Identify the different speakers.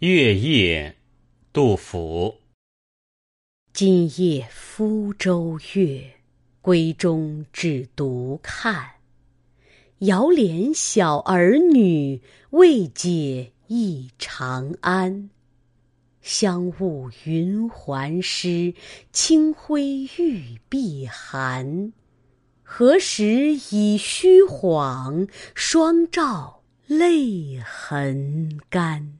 Speaker 1: 月夜，杜甫。
Speaker 2: 今夜福州月，闺中只独看。遥怜小儿女，未解忆长安。香雾云鬟湿，清辉玉臂寒。何时已虚晃，双照泪痕干。